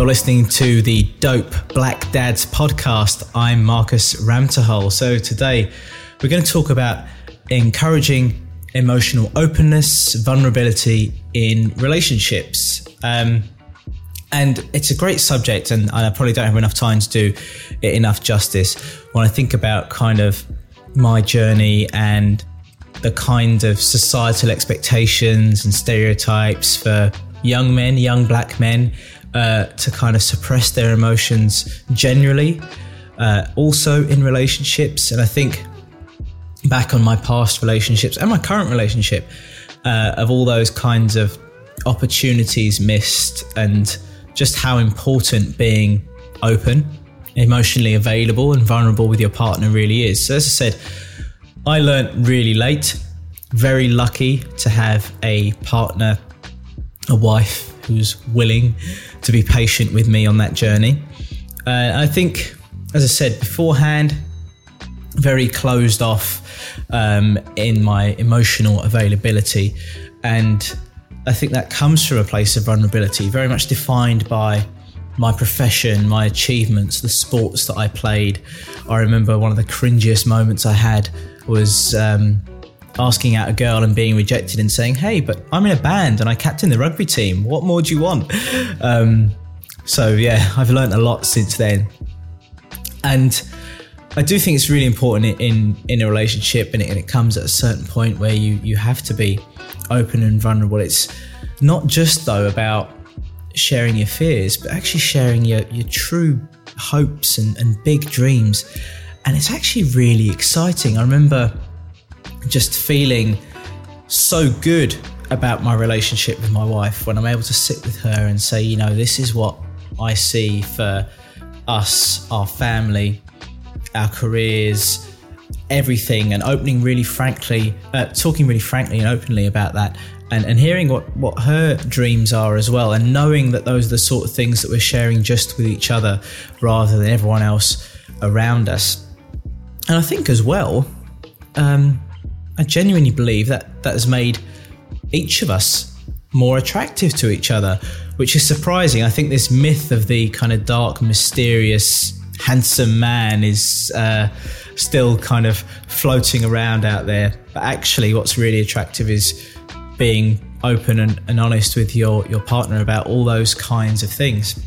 You're listening to the Dope Black Dads podcast. I'm Marcus Ramtahal. So today we're going to talk about encouraging emotional openness, vulnerability in relationships. Um, and it's a great subject, and I probably don't have enough time to do it enough justice. When I think about kind of my journey and the kind of societal expectations and stereotypes for young men, young black men, uh, to kind of suppress their emotions generally, uh, also in relationships. And I think back on my past relationships and my current relationship, uh, of all those kinds of opportunities missed and just how important being open, emotionally available, and vulnerable with your partner really is. So, as I said, I learned really late, very lucky to have a partner, a wife who's willing to be patient with me on that journey. Uh, I think, as I said beforehand, very closed off um, in my emotional availability. And I think that comes from a place of vulnerability, very much defined by my profession, my achievements, the sports that I played. I remember one of the cringiest moments I had was um, asking out a girl and being rejected and saying, Hey, but I'm in a band and I captain the rugby team. What more do you want? Um, so, yeah, I've learned a lot since then. And I do think it's really important in, in a relationship and it, and it comes at a certain point where you, you have to be open and vulnerable. It's not just, though, about sharing your fears, but actually sharing your, your true hopes and, and big dreams. And it's actually really exciting. I remember just feeling so good about my relationship with my wife when I'm able to sit with her and say, you know, this is what I see for us, our family, our careers, everything, and opening really frankly, uh, talking really frankly and openly about that. And, and hearing what, what her dreams are as well, and knowing that those are the sort of things that we're sharing just with each other rather than everyone else around us. And I think as well, um, I genuinely believe that that has made each of us more attractive to each other, which is surprising. I think this myth of the kind of dark, mysterious, handsome man is uh, still kind of floating around out there. But actually, what's really attractive is being open and, and honest with your, your partner about all those kinds of things.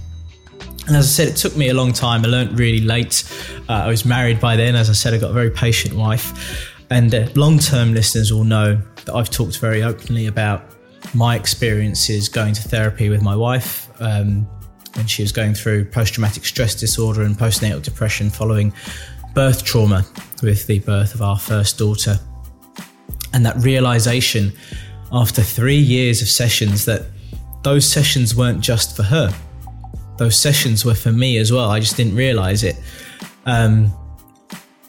And as I said, it took me a long time. I learned really late. Uh, I was married by then. As I said, I got a very patient wife. And long term listeners will know that I've talked very openly about my experiences going to therapy with my wife um, when she was going through post traumatic stress disorder and postnatal depression following birth trauma with the birth of our first daughter. And that realization after three years of sessions that those sessions weren't just for her, those sessions were for me as well. I just didn't realize it. Um,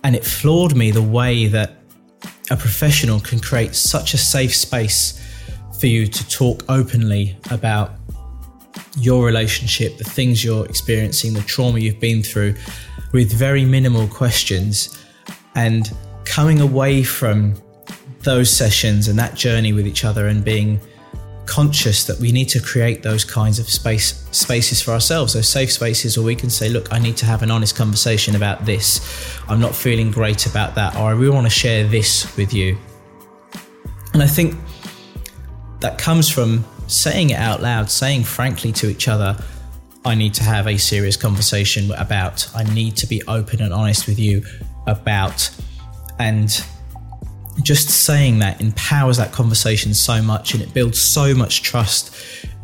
and it floored me the way that a professional can create such a safe space for you to talk openly about your relationship, the things you're experiencing, the trauma you've been through, with very minimal questions. And coming away from those sessions and that journey with each other and being conscious that we need to create those kinds of space spaces for ourselves those safe spaces where we can say look i need to have an honest conversation about this. I'm not feeling great about that or i really want to share this with you. And i think that comes from saying it out loud saying frankly to each other i need to have a serious conversation about i need to be open and honest with you about and just saying that empowers that conversation so much and it builds so much trust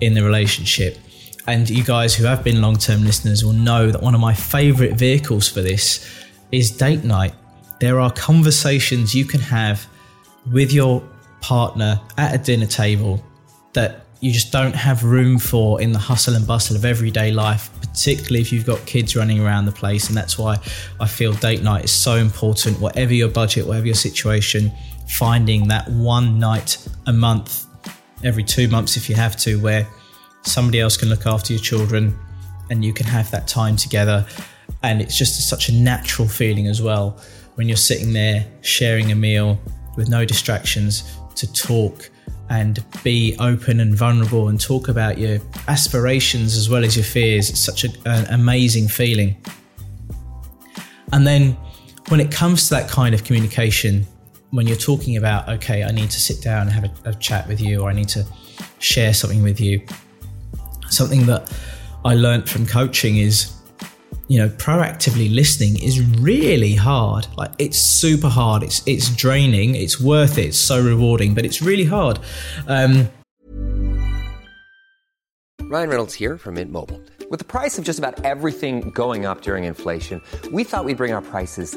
in the relationship. And you guys who have been long term listeners will know that one of my favorite vehicles for this is date night. There are conversations you can have with your partner at a dinner table that you just don't have room for in the hustle and bustle of everyday life, particularly if you've got kids running around the place. And that's why I feel date night is so important, whatever your budget, whatever your situation, finding that one night a month, every two months if you have to, where somebody else can look after your children and you can have that time together. And it's just such a natural feeling as well when you're sitting there sharing a meal with no distractions to talk and be open and vulnerable and talk about your aspirations as well as your fears. It's such a, an amazing feeling. And then when it comes to that kind of communication, when you're talking about, okay, I need to sit down and have a, a chat with you, or I need to share something with you, something that I learned from coaching is you know proactively listening is really hard. Like it's super hard. It's it's draining. It's worth it. It's so rewarding but it's really hard. Um Ryan Reynolds here from Mint Mobile. With the price of just about everything going up during inflation we thought we'd bring our prices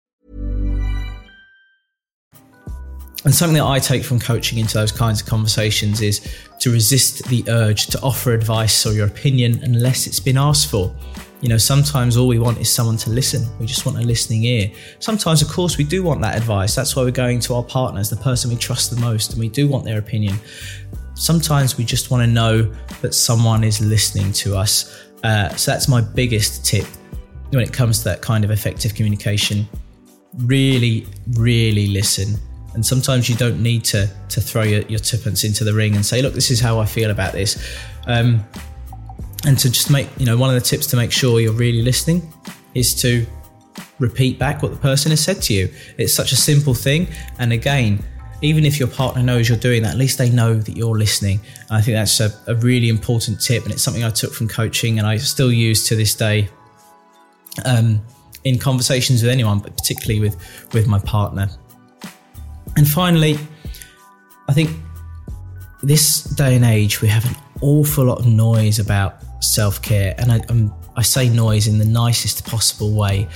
And something that I take from coaching into those kinds of conversations is to resist the urge to offer advice or your opinion unless it's been asked for. You know, sometimes all we want is someone to listen. We just want a listening ear. Sometimes, of course, we do want that advice. That's why we're going to our partners, the person we trust the most, and we do want their opinion. Sometimes we just want to know that someone is listening to us. Uh, so that's my biggest tip when it comes to that kind of effective communication. Really, really listen and sometimes you don't need to to throw your, your tuppence into the ring and say, look, this is how I feel about this. Um, and to just make, you know, one of the tips to make sure you're really listening is to repeat back what the person has said to you. It's such a simple thing. And again, even if your partner knows you're doing that, at least they know that you're listening. And I think that's a, a really important tip. And it's something I took from coaching and I still use to this day. Um, in conversations with anyone, but particularly with with my partner. And finally, I think this day and age, we have an awful lot of noise about self care. And I, um, I, say noise in the nicest possible way.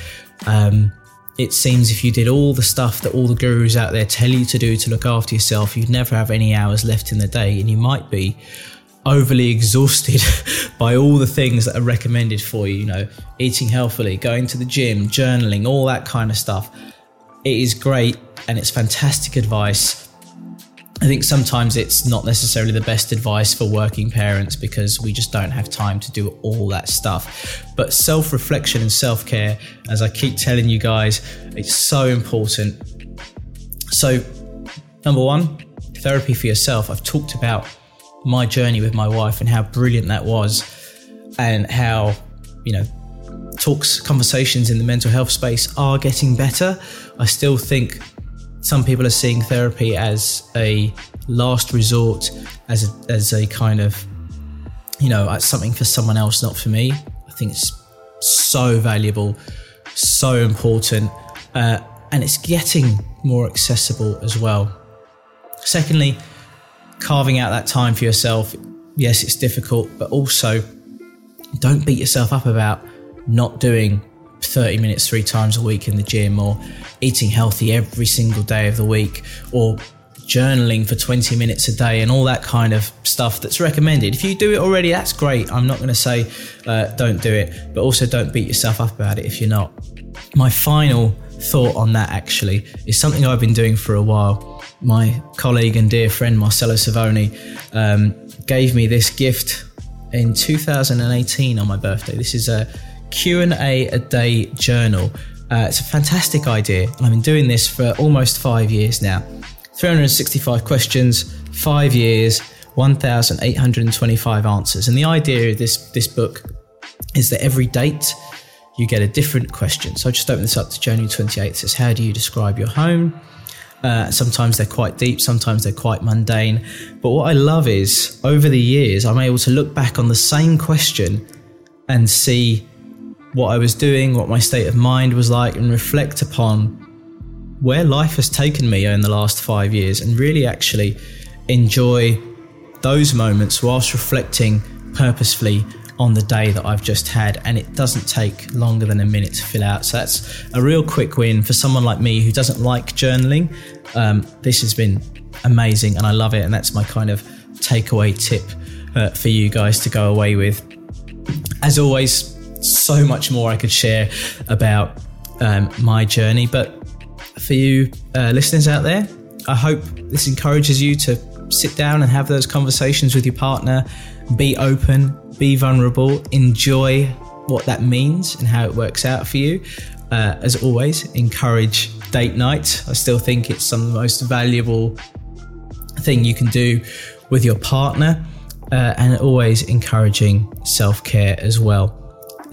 Um, it seems if you did all the stuff that all the gurus out there tell you to do to look after yourself, you'd never have any hours left in the day. And you might be overly exhausted by all the things that are recommended for you, you know, eating healthily, going to the gym, journaling, all that kind of stuff. It is great and it's fantastic advice. I think sometimes it's not necessarily the best advice for working parents because we just don't have time to do all that stuff. But self reflection and self care, as I keep telling you guys, it's so important. So, number one, therapy for yourself. I've talked about my journey with my wife and how brilliant that was, and how, you know, talks, conversations in the mental health space are getting better. I still think some people are seeing therapy as a last resort, as a, as a kind of, you know, something for someone else, not for me. I think it's so valuable, so important, uh, and it's getting more accessible as well. Secondly, carving out that time for yourself. Yes, it's difficult, but also don't beat yourself up about not doing 30 minutes three times a week in the gym or eating healthy every single day of the week or journaling for 20 minutes a day and all that kind of stuff that's recommended. If you do it already, that's great. I'm not going to say uh, don't do it, but also don't beat yourself up about it if you're not. My final thought on that actually is something I've been doing for a while. My colleague and dear friend Marcello Savoni um, gave me this gift in 2018 on my birthday. This is a Q&A a day journal. Uh, it's a fantastic idea, I've been doing this for almost five years now. 365 questions, five years, 1,825 answers. And the idea of this, this book is that every date you get a different question. So I just open this up to January 28th. It says, How do you describe your home? Uh, sometimes they're quite deep, sometimes they're quite mundane. But what I love is over the years, I'm able to look back on the same question and see what I was doing, what my state of mind was like, and reflect upon where life has taken me in the last five years and really actually enjoy those moments whilst reflecting purposefully on the day that I've just had. And it doesn't take longer than a minute to fill out. So that's a real quick win for someone like me who doesn't like journaling. Um, this has been amazing and I love it. And that's my kind of takeaway tip uh, for you guys to go away with. As always, so much more I could share about um, my journey. But for you uh, listeners out there, I hope this encourages you to sit down and have those conversations with your partner, be open, be vulnerable, enjoy what that means and how it works out for you. Uh, as always, encourage date night. I still think it's some of the most valuable thing you can do with your partner, uh, and always encouraging self care as well.